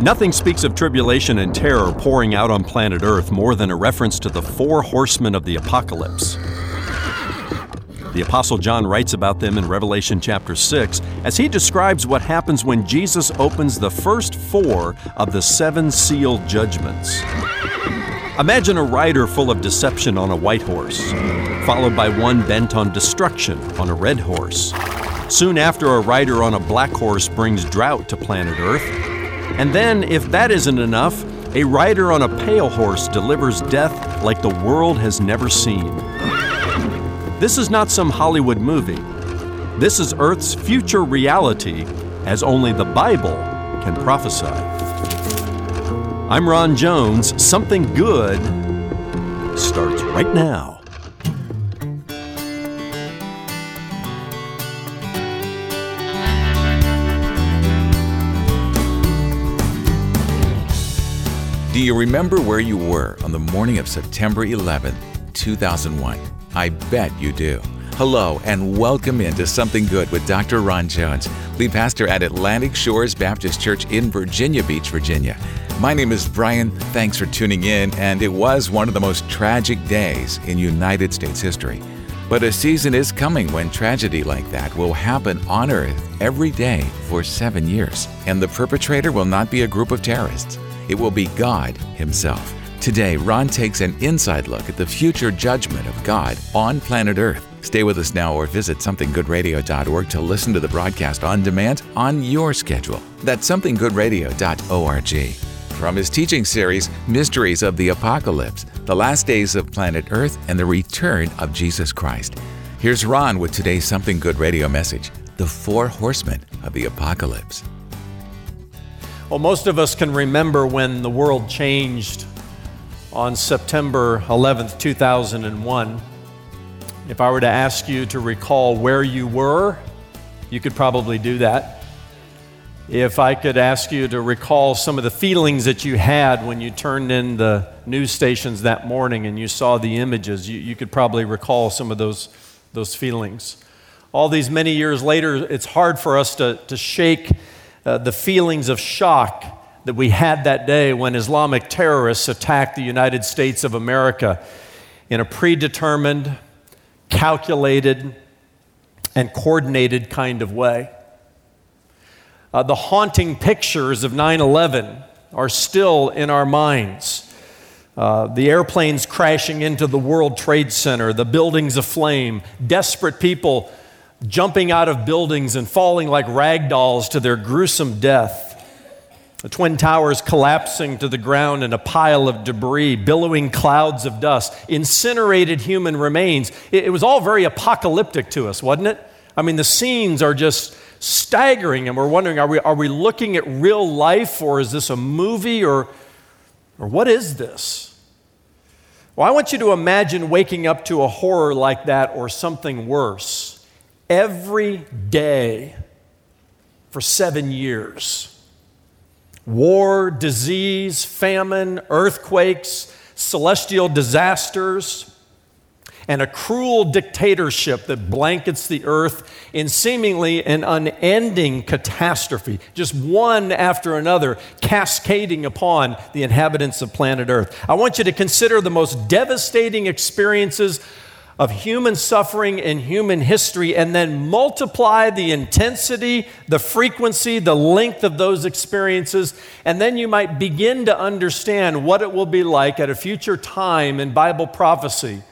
Nothing speaks of tribulation and terror pouring out on planet Earth more than a reference to the four horsemen of the apocalypse. The Apostle John writes about them in Revelation chapter 6 as he describes what happens when Jesus opens the first four of the seven sealed judgments. Imagine a rider full of deception on a white horse, followed by one bent on destruction on a red horse. Soon after, a rider on a black horse brings drought to planet Earth and then, if that isn't enough, a rider on a pale horse delivers death like the world has never seen. This is not some Hollywood movie. This is Earth's future reality, as only the Bible can prophesy. I'm Ron Jones. Something good starts right now. Do you remember where you were on the morning of September 11, 2001? I bet you do. Hello and welcome into Something Good with Dr. Ron Jones, lead pastor at Atlantic Shores Baptist Church in Virginia Beach, Virginia. My name is Brian. Thanks for tuning in, and it was one of the most tragic days in United States history. But a season is coming when tragedy like that will happen on Earth every day for seven years, and the perpetrator will not be a group of terrorists. It will be God Himself. Today, Ron takes an inside look at the future judgment of God on planet Earth. Stay with us now or visit somethinggoodradio.org to listen to the broadcast on demand on your schedule. That's somethinggoodradio.org. From his teaching series, Mysteries of the Apocalypse, the last days of planet Earth, and the return of Jesus Christ. Here's Ron with today's Something Good radio message The Four Horsemen of the Apocalypse. Well, most of us can remember when the world changed on September 11th, 2001. If I were to ask you to recall where you were, you could probably do that. If I could ask you to recall some of the feelings that you had when you turned in the news stations that morning and you saw the images, you, you could probably recall some of those, those feelings. All these many years later, it's hard for us to, to shake uh, the feelings of shock that we had that day when Islamic terrorists attacked the United States of America in a predetermined, calculated, and coordinated kind of way. Uh, the haunting pictures of 9 11 are still in our minds. Uh, the airplanes crashing into the World Trade Center, the buildings aflame, desperate people jumping out of buildings and falling like rag dolls to their gruesome death. The Twin Towers collapsing to the ground in a pile of debris, billowing clouds of dust, incinerated human remains. It, was all very apocalyptic to us, wasn't it? I mean, the scenes are just staggering, and we're wondering are we, are we looking at real life, or is this a movie, or, or what is this? Well, I want you to imagine waking up to a horror like that or something worse every day for seven years. War, disease, famine, earthquakes, celestial disasters, and a cruel dictatorship that blankets the earth in seemingly an unending catastrophe, just one after another, cascading upon the inhabitants of planet Earth. I want you to consider the most devastating experiences of human suffering in human history and then multiply the intensity, the frequency, the length of those experiences, and then you might begin to understand what it will be like at a future time in Bible prophecy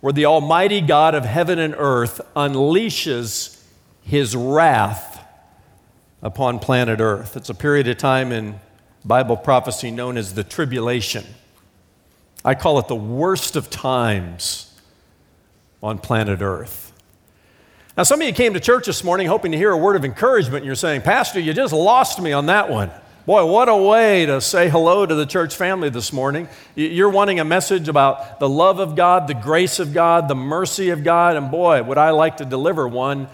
where the Almighty God of heaven and earth unleashes his wrath upon planet Earth. It's a period of time in Bible prophecy known as the tribulation. I call it the worst of times on planet Earth. Now, some of you came to church this morning hoping to hear a word of encouragement, and you're saying, Pastor, you just lost me on that one. Boy, what a way to say hello to the church family this morning. You're wanting a message about the love of God, the grace of God, the mercy of God, and boy, would I like to deliver one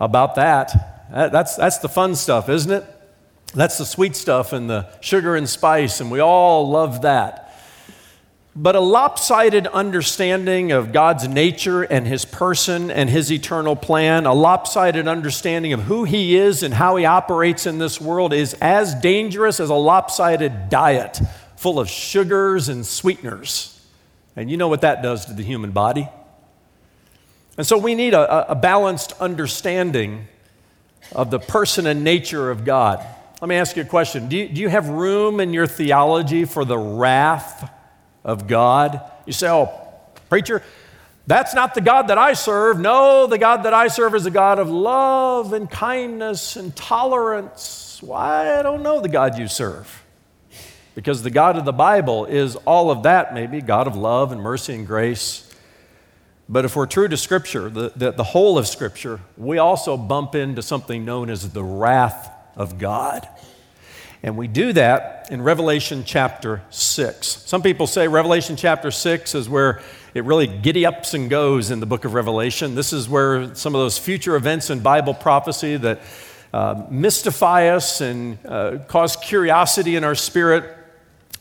about that. That's, that's the fun stuff, isn't it? That's the sweet stuff and the sugar and spice, and we all love that. But a lopsided understanding of God's nature and his person and his eternal plan, a lopsided understanding of who he is and how he operates in this world is as dangerous as a lopsided diet full of sugars and sweeteners. And you know what that does to the human body. And so we need a, a balanced understanding of the person and nature of God. Let me ask you a question. Do you, do you have room in your theology for the wrath of God? You say, oh, preacher, that's not the God that I serve. No, the God that I serve is a God of love and kindness and tolerance. Why? I don't know the God you serve. Because the God of the Bible is all of that, maybe God of love and mercy and grace. But if we're true to Scripture, the, the, the, whole of Scripture, we also bump into something known as the wrath of God. And we do that in Revelation chapter 6. Some people say Revelation chapter 6 is where it really giddy ups and goes in the book of Revelation. This is where some of those future events in Bible prophecy that uh, mystify us and uh, cause curiosity in our spirit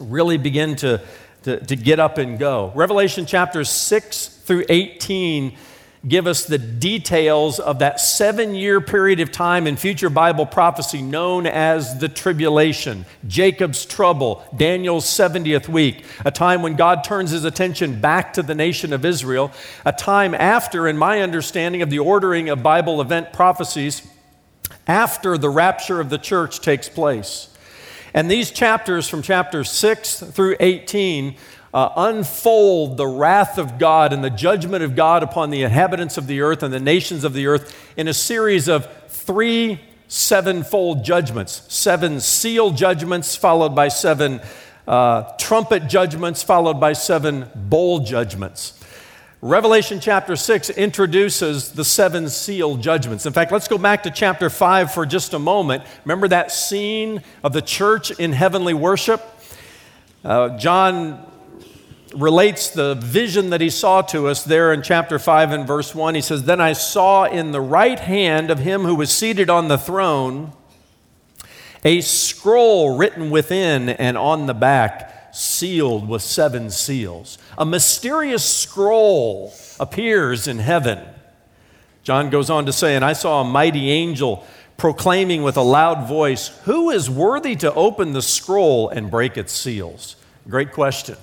really begin to, to, to get up and go. Revelation chapters 6 through 18 give us the details of that seven year period of time in future Bible prophecy known as the tribulation, Jacob's trouble, Daniel's 70th week, a time when God turns his attention back to the nation of Israel, a time after, in my understanding of the ordering of Bible event prophecies, after the rapture of the church takes place. And these chapters, from chapter 6 through 18, uh, unfold the wrath of God and the judgment of God upon the inhabitants of the earth and the nations of the earth in a series of three sevenfold judgments seven seal judgments, followed by seven uh, trumpet judgments, followed by seven bowl judgments. Revelation chapter 6 introduces the seven seal judgments. In fact, let's go back to chapter 5 for just a moment. Remember that scene of the church in heavenly worship? Uh, John relates the vision that he saw to us there in chapter 5 and verse 1. He says, Then I saw in the right hand of him who was seated on the throne a scroll written within and on the back sealed with seven seals. A mysterious scroll appears in heaven. John goes on to say, And I saw a mighty angel proclaiming with a loud voice, Who is worthy to open the scroll and break its seals? Great question.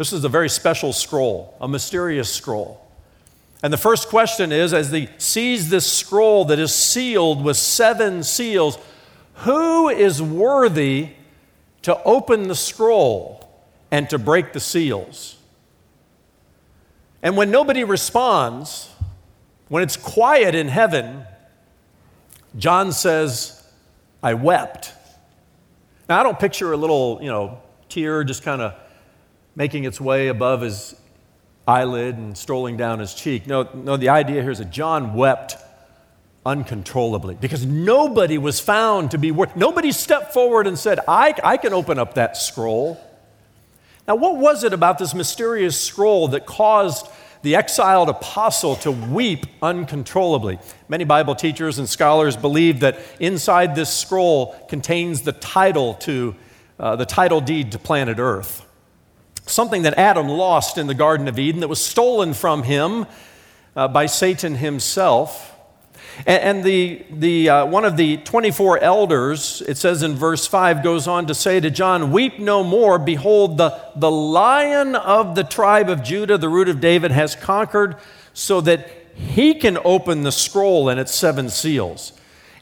This is a very special scroll, a mysterious scroll. And the first question is as he sees this scroll that is sealed with seven seals, who is worthy to open the scroll and to break the seals. And when nobody responds, when it's quiet in heaven, John says, I wept. Now, I don't picture a little, you know, tear just kind of making its way above his eyelid and strolling down his cheek. No, no, the idea here is that John wept uncontrollably because nobody was found to be worth. Nobody stepped forward and said, I, I can open up that scroll. Now, what was it about this mysterious scroll that caused the exiled apostle to weep uncontrollably? Many Bible teachers and scholars believe that inside this scroll contains the title to uh, the title deed to planet Earth. Something that Adam lost in the Garden of Eden that was stolen from him uh, by Satan himself. And, and the, the, uh, one of the 24 elders, it says in verse 5, goes on to say to John, Weep no more. Behold, the, the lion of the tribe of Judah, the root of David, has conquered so that he can open the scroll and its seven seals.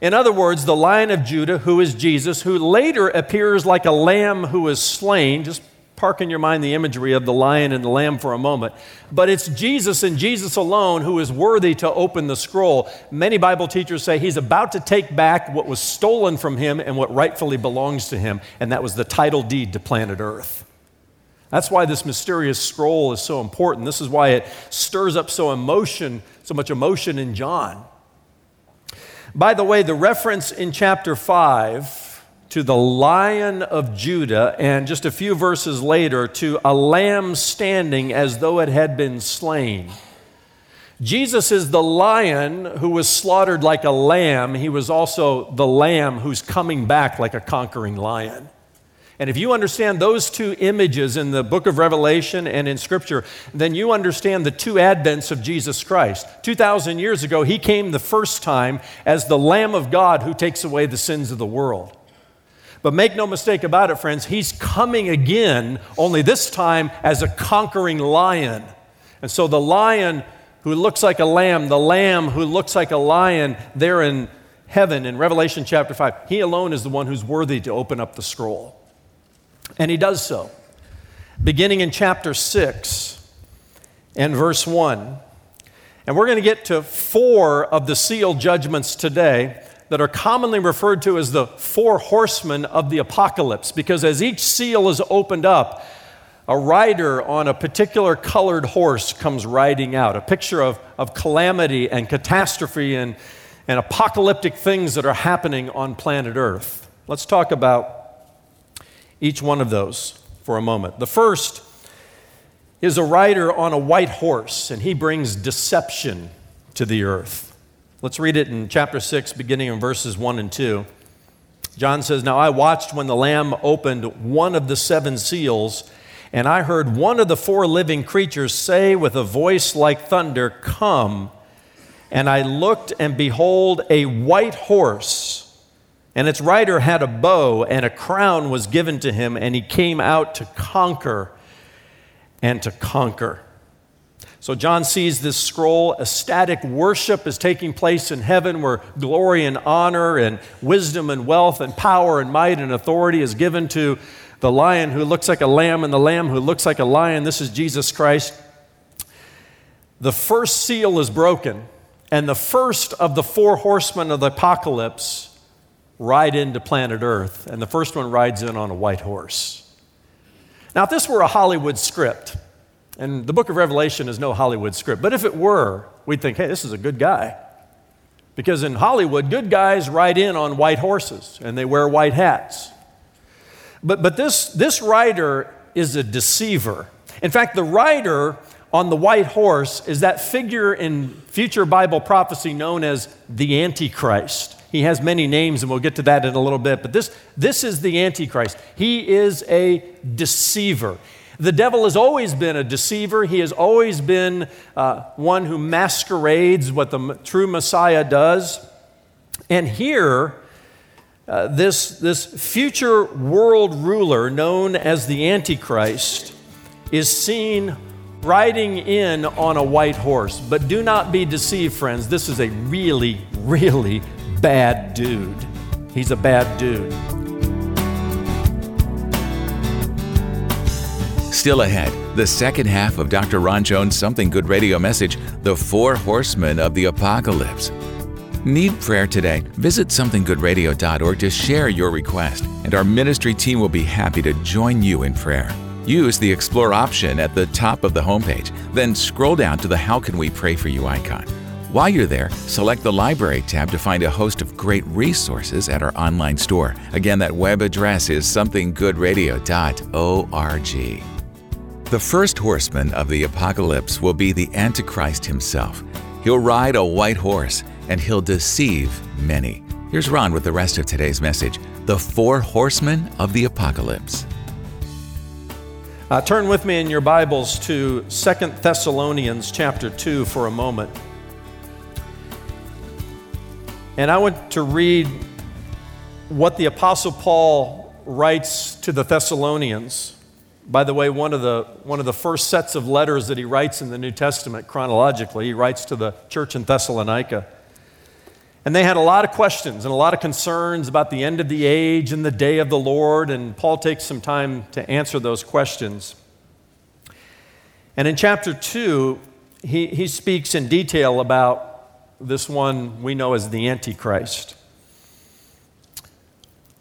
In other words, the lion of Judah, who is Jesus, who later appears like a lamb who is slain, just park in your mind the imagery of the lion and the lamb for a moment. But it's Jesus and Jesus alone who is worthy to open the scroll. Many Bible teachers say he's about to take back what was stolen from him and what rightfully belongs to him, and that was the title deed to planet Earth. That's why this mysterious scroll is so important. This is why it stirs up so emotion, so much emotion in John. By the way, the reference in chapter 5 to the lion of Judah, and just a few verses later to a lamb standing as though it had been slain. Jesus is the lion who was slaughtered like a lamb. He was also the lamb who's coming back like a conquering lion. And if you understand those two images in the book of Revelation and in Scripture, then you understand the two advents of Jesus Christ. 2,000 years ago, he came the first time as the Lamb of God who takes away the sins of the world. But make no mistake about it, friends, he's coming again, only this time as a conquering lion. And so the lion who looks like a lamb, the lamb who looks like a lion, there in heaven in Revelation chapter 5, he alone is the one who's worthy to open up the scroll. And he does so. Beginning in chapter 6 and verse 1. And we're going to get to four of the seal judgments today that are commonly referred to as the four horsemen of the apocalypse, because as each seal is opened up, a rider on a particular colored horse comes riding out, a picture of, of calamity and catastrophe and, and apocalyptic things that are happening on planet Earth. Let's talk about each one of those for a moment. The first is a rider on a white horse, and he brings deception to the earth. Let's read it in chapter 6, beginning in verses 1 and 2. John says, Now I watched when the Lamb opened one of the seven seals, and I heard one of the four living creatures say with a voice like thunder, Come. And I looked, and behold, a white horse and its rider had a bow, and a crown was given to him, and he came out to conquer and to conquer. So John sees this scroll. Ecstatic worship is taking place in heaven where glory and honor and wisdom and wealth and power and might and authority is given to the lion who looks like a lamb and the lamb who looks like a lion. This is Jesus Christ. The first seal is broken, and the first of the four horsemen of the apocalypse ride into planet Earth, and the first one rides in on a white horse. Now, if this were a Hollywood script, and the book of Revelation is no Hollywood script, but if it were, we'd think, hey, this is a good guy. Because in Hollywood, good guys ride in on white horses and they wear white hats. But, but this, this rider is a deceiver. In fact, the rider on the white horse is that figure in future Bible prophecy known as the Antichrist. He has many names, and we'll get to that in a little bit. But this, this is the Antichrist. He is a deceiver. The devil has always been a deceiver. He has always been uh, one who masquerades what the true Messiah does. And here, uh, this, this future world ruler known as the Antichrist is seen riding in on a white horse. But do not be deceived, friends. This is a really, really bad dude. He's a bad dude. Still ahead, the second half of Dr. Ron Jones' Something Good radio message The Four Horsemen of the Apocalypse. Need prayer today? Visit somethinggoodradio.org to share your request, and our ministry team will be happy to join you in prayer. Use the Explore option at the top of the homepage, then scroll down to the How Can We Pray For You icon. While you're there, select the Library tab to find a host of great resources at our online store. Again, that web address is somethinggoodradio.org. The first horseman of the apocalypse will be the Antichrist himself. He'll ride a white horse and he'll deceive many. Here's Ron with the rest of today's message The Four Horsemen of the Apocalypse. Uh, turn with me in your Bibles to Second Thessalonians chapter 2 for a moment. And I want to read what the Apostle Paul writes to the Thessalonians. By the way, one of the, one of the first sets of letters that he writes in the New Testament chronologically, he writes to the church in Thessalonica. And they had a lot of questions and a lot of concerns about the end of the age and the day of the Lord, and Paul takes some time to answer those questions. And in chapter 2, he, he speaks in detail about this one we know as the Antichrist.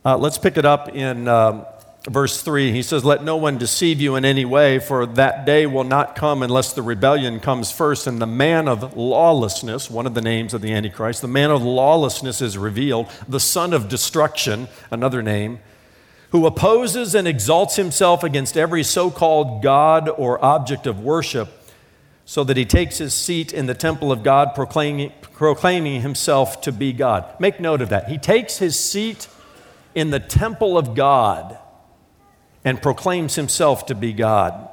Uh, let's pick it up in um, verse 3. He says, Let no one deceive you in any way, for that day will not come unless the rebellion comes first, and the man of lawlessness, one of the names of the Antichrist, the man of lawlessness is revealed, the son of destruction, another name, who opposes and exalts himself against every so called God or object of worship so that he takes his seat in the temple of God, proclaiming, proclaiming himself to be God. Make note of that. He takes his seat in the temple of God. And proclaims himself to be God.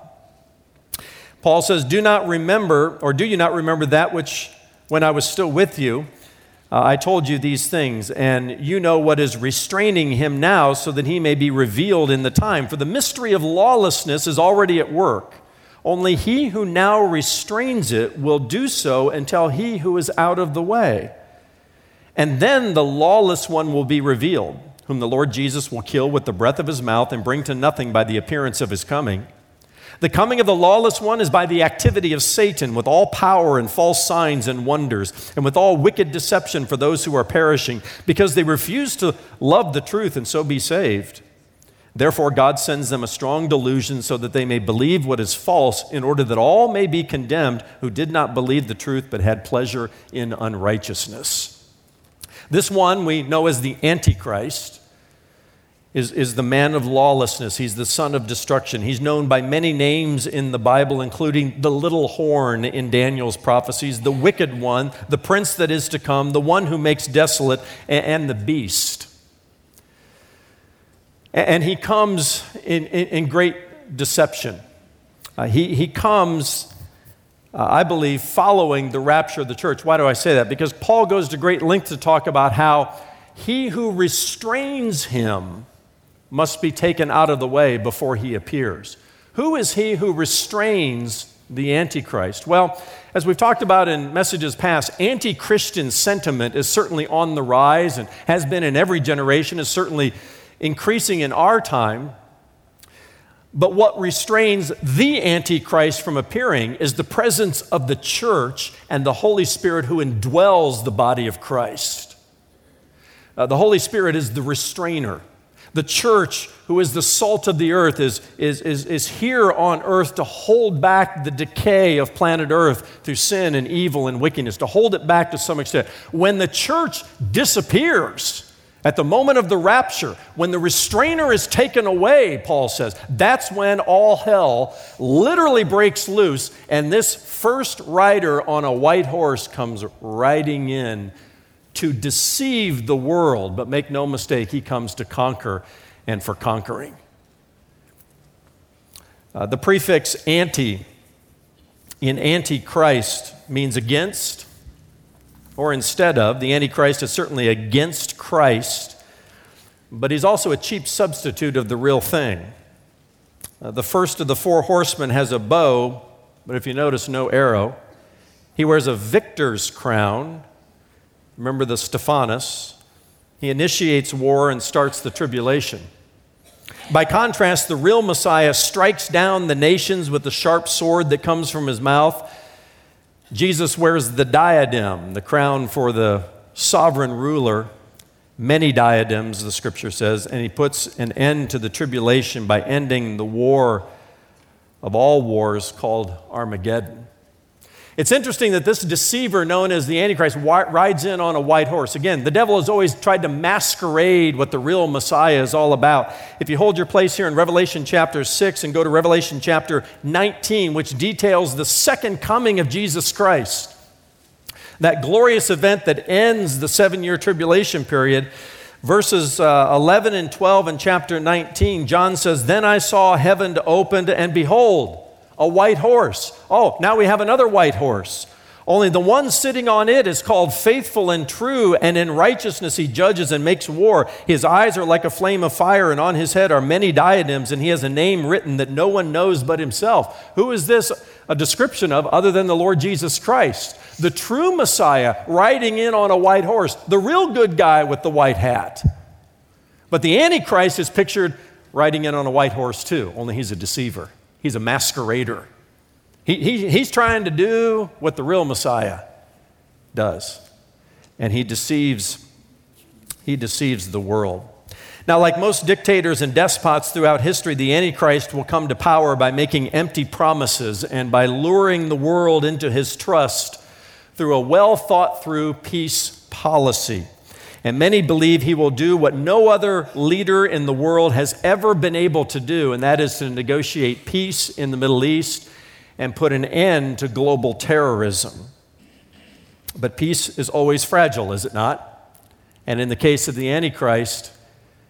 Paul says, Do not remember, or do you not remember that which, when I was still with you, uh, I told you these things, and you know what is restraining him now, so that he may be revealed in the time. For the mystery of lawlessness is already at work. Only he who now restrains it will do so until he who is out of the way. And then the lawless one will be revealed whom the Lord Jesus will kill with the breath of his mouth and bring to nothing by the appearance of his coming. The coming of the lawless one is by the activity of Satan with all power and false signs and wonders, and with all wicked deception for those who are perishing, because they refuse to love the truth and so be saved. Therefore, God sends them a strong delusion so that they may believe what is false, in order that all may be condemned who did not believe the truth but had pleasure in unrighteousness. This one we know as the Antichrist is, is the man of lawlessness. He's the son of destruction. He's known by many names in the Bible, including the little horn in Daniel's prophecies, the wicked one, the prince that is to come, the one who makes desolate, and, and the beast. And, and he comes in, in, in great deception. Uh, he, he comes uh, I believe, following the rapture of the church. Why do I say that? Because Paul goes to great length to talk about how he who restrains him must be taken out of the way before he appears. Who is he who restrains the Antichrist? Well, as we've talked about in messages past, anti Christian sentiment is certainly on the rise and has been in every generation, is certainly increasing in our time. But what restrains the Antichrist from appearing is the presence of the church and the Holy Spirit who indwells the body of Christ. Uh, the Holy Spirit is the restrainer. The church, who is the salt of the earth, is, is, is, is here on earth to hold back the decay of planet earth through sin and evil and wickedness, to hold it back to some extent. When the church disappears, at the moment of the rapture, when the restrainer is taken away, Paul says, that's when all hell literally breaks loose, and this first rider on a white horse comes riding in to deceive the world. But make no mistake, he comes to conquer and for conquering. Uh, the prefix anti in antichrist means against or instead of. The Antichrist is certainly against Christ, but he's also a cheap substitute of the real thing. Uh, the first of the four horsemen has a bow, but if you notice, no arrow. He wears a victor's crown. Remember the Stephanos. He initiates war and starts the tribulation. By contrast, the real Messiah strikes down the nations with the sharp sword that comes from his mouth Jesus wears the diadem, the crown for the sovereign ruler, many diadems, the scripture says, and he puts an end to the tribulation by ending the war of all wars called Armageddon. It's interesting that this deceiver, known as the Antichrist, rides in on a white horse. Again, the devil has always tried to masquerade what the real Messiah is all about. If you hold your place here in Revelation chapter 6 and go to Revelation chapter 19, which details the second coming of Jesus Christ, that glorious event that ends the seven year tribulation period, verses uh, 11 and 12 in chapter 19, John says, Then I saw heaven opened, and behold, a white horse. Oh, now we have another white horse. Only the one sitting on it is called faithful and true, and in righteousness he judges and makes war. His eyes are like a flame of fire, and on his head are many diadems, and he has a name written that no one knows but himself. Who is this a description of other than the Lord Jesus Christ? The true Messiah riding in on a white horse, the real good guy with the white hat. But the Antichrist is pictured riding in on a white horse too, only he's a deceiver. He's a masquerader. He, he, he's trying to do what the real Messiah does. And he deceives, he deceives the world. Now, like most dictators and despots throughout history, the Antichrist will come to power by making empty promises and by luring the world into his trust through a well thought through peace policy. And many believe he will do what no other leader in the world has ever been able to do, and that is to negotiate peace in the Middle East and put an end to global terrorism. But peace is always fragile, is it not? And in the case of the Antichrist,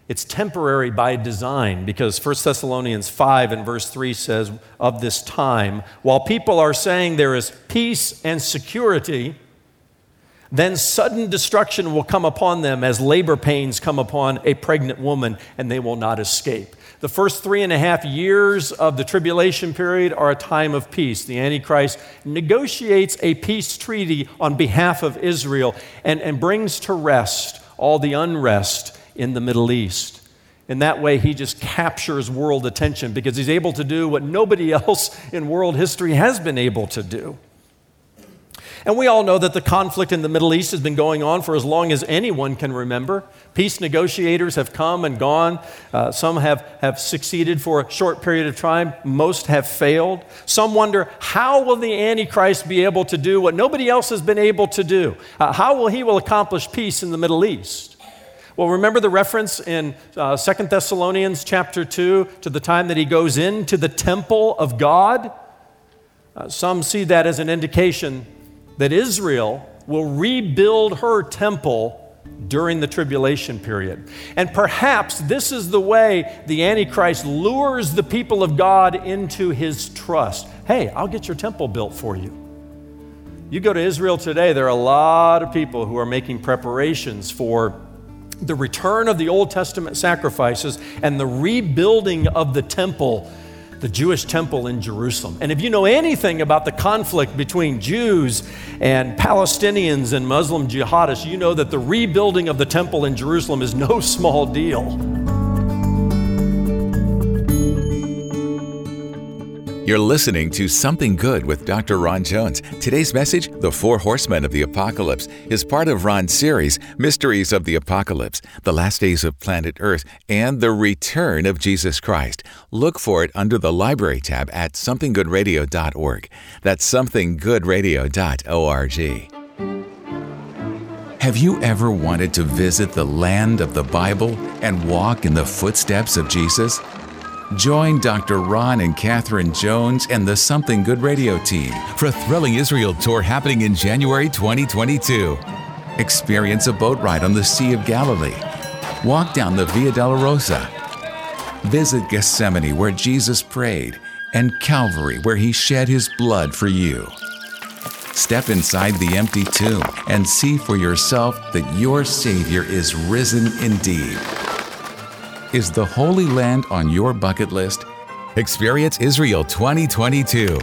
It's temporary by design because 1 Thessalonians 5 and verse 3 says, Of this time, while people are saying there is peace and security, then sudden destruction will come upon them as labor pains come upon a pregnant woman, and they will not escape. The first three and a half years of the tribulation period are a time of peace. The Antichrist negotiates a peace treaty on behalf of Israel and, and brings to rest all the unrest in the Middle East. In that way, he just captures world attention because he's able to do what nobody else in world history has been able to do. And we all know that the conflict in the Middle East has been going on for as long as anyone can remember. Peace negotiators have come and gone. Uh, some have, have succeeded for a short period of time, most have failed. Some wonder how will the Antichrist be able to do what nobody else has been able to do? Uh, how will he will accomplish peace in the Middle East? Well, remember the reference in uh, 2 Thessalonians chapter 2 to the time that he goes into the temple of God? Uh, some see that as an indication that Israel will rebuild her temple during the tribulation period. And perhaps this is the way the Antichrist lures the people of God into his trust. Hey, I'll get your temple built for you. You go to Israel today, there are a lot of people who are making preparations for the return of the Old Testament sacrifices and the rebuilding of the temple, the Jewish temple in Jerusalem. And if you know anything about the conflict between Jews and Palestinians and Muslim jihadists, you know that the rebuilding of the temple in Jerusalem is no small deal. You're listening to Something Good with Dr. Ron Jones. Today's message, The Four Horsemen of the Apocalypse, is part of Ron's series, Mysteries of the Apocalypse, The Last Days of Planet Earth, and The Return of Jesus Christ. Look for it under the Library tab at somethinggoodradio.org. That's somethinggoodradio.org. Have you ever wanted to visit the land of the Bible and walk in the footsteps of Jesus? Join Dr. Ron and Catherine Jones and the Something Good radio team for a thrilling Israel tour happening in January 2022. Experience a boat ride on the Sea of Galilee. Walk down the Via Dolorosa. Visit Gethsemane where Jesus prayed and Calvary where he shed his blood for you. Step inside the empty tomb and see for yourself that your Savior is risen indeed. Is the Holy Land on your bucket list? Experience Israel 2022.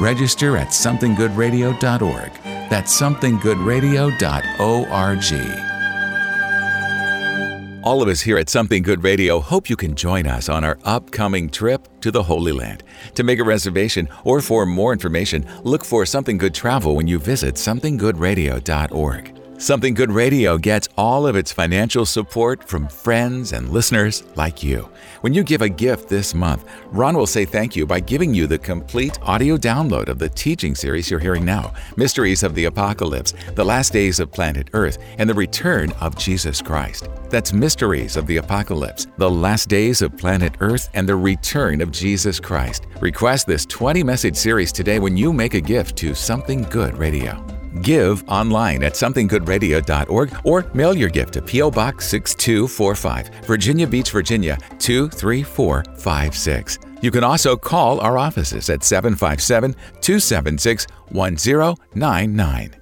Register at somethinggoodradio.org. That's somethinggoodradio.org. All of us here at Something Good Radio hope you can join us on our upcoming trip to the Holy Land. To make a reservation or for more information, look for Something Good Travel when you visit somethinggoodradio.org. Something Good Radio gets all of its financial support from friends and listeners like you. When you give a gift this month, Ron will say thank you by giving you the complete audio download of the teaching series you're hearing now Mysteries of the Apocalypse, The Last Days of Planet Earth, and the Return of Jesus Christ. That's Mysteries of the Apocalypse, The Last Days of Planet Earth, and the Return of Jesus Christ. Request this 20 message series today when you make a gift to Something Good Radio. Give online at somethinggoodradio.org or mail your gift to P.O. Box 6245, Virginia Beach, Virginia 23456. You can also call our offices at 757 276 1099.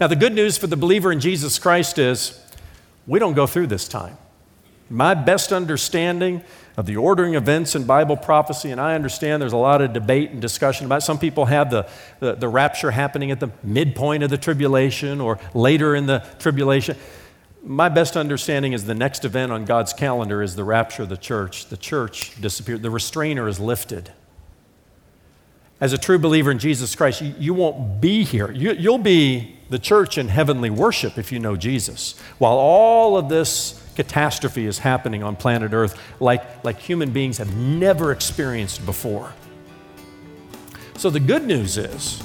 Now, the good news for the believer in Jesus Christ is we don't go through this time. My best understanding of the ordering events in Bible prophecy, and I understand there's a lot of debate and discussion about it. Some people have the, the, the, rapture happening at the midpoint of the tribulation or later in the tribulation. My best understanding is the next event on God's calendar is the rapture of the church. The church disappeared, the restrainer is lifted. As a true believer in Jesus Christ, you, you won't be here. You, you'll be the church in heavenly worship if you know Jesus. While all of this catastrophe is happening on planet Earth like, like human beings have never experienced before. So, the good news is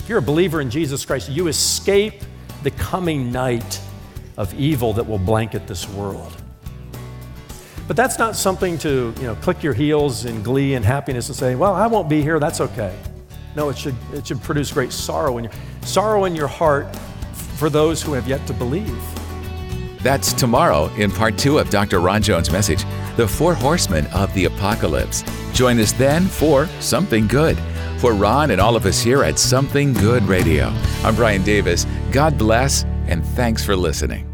if you're a believer in Jesus Christ, you escape the coming night of evil that will blanket this world. But that's not something to, you know, click your heels in glee and happiness and say, well, I won't be here, that's okay. No, it should, it should produce great sorrow in your, sorrow in your heart for those who have yet to believe. That's tomorrow in part two of Dr. Ron Jones' message, The Four Horsemen of the Apocalypse. Join us then for Something Good. For Ron and all of us here at Something Good Radio, I'm Brian Davis. God bless, and thanks for listening.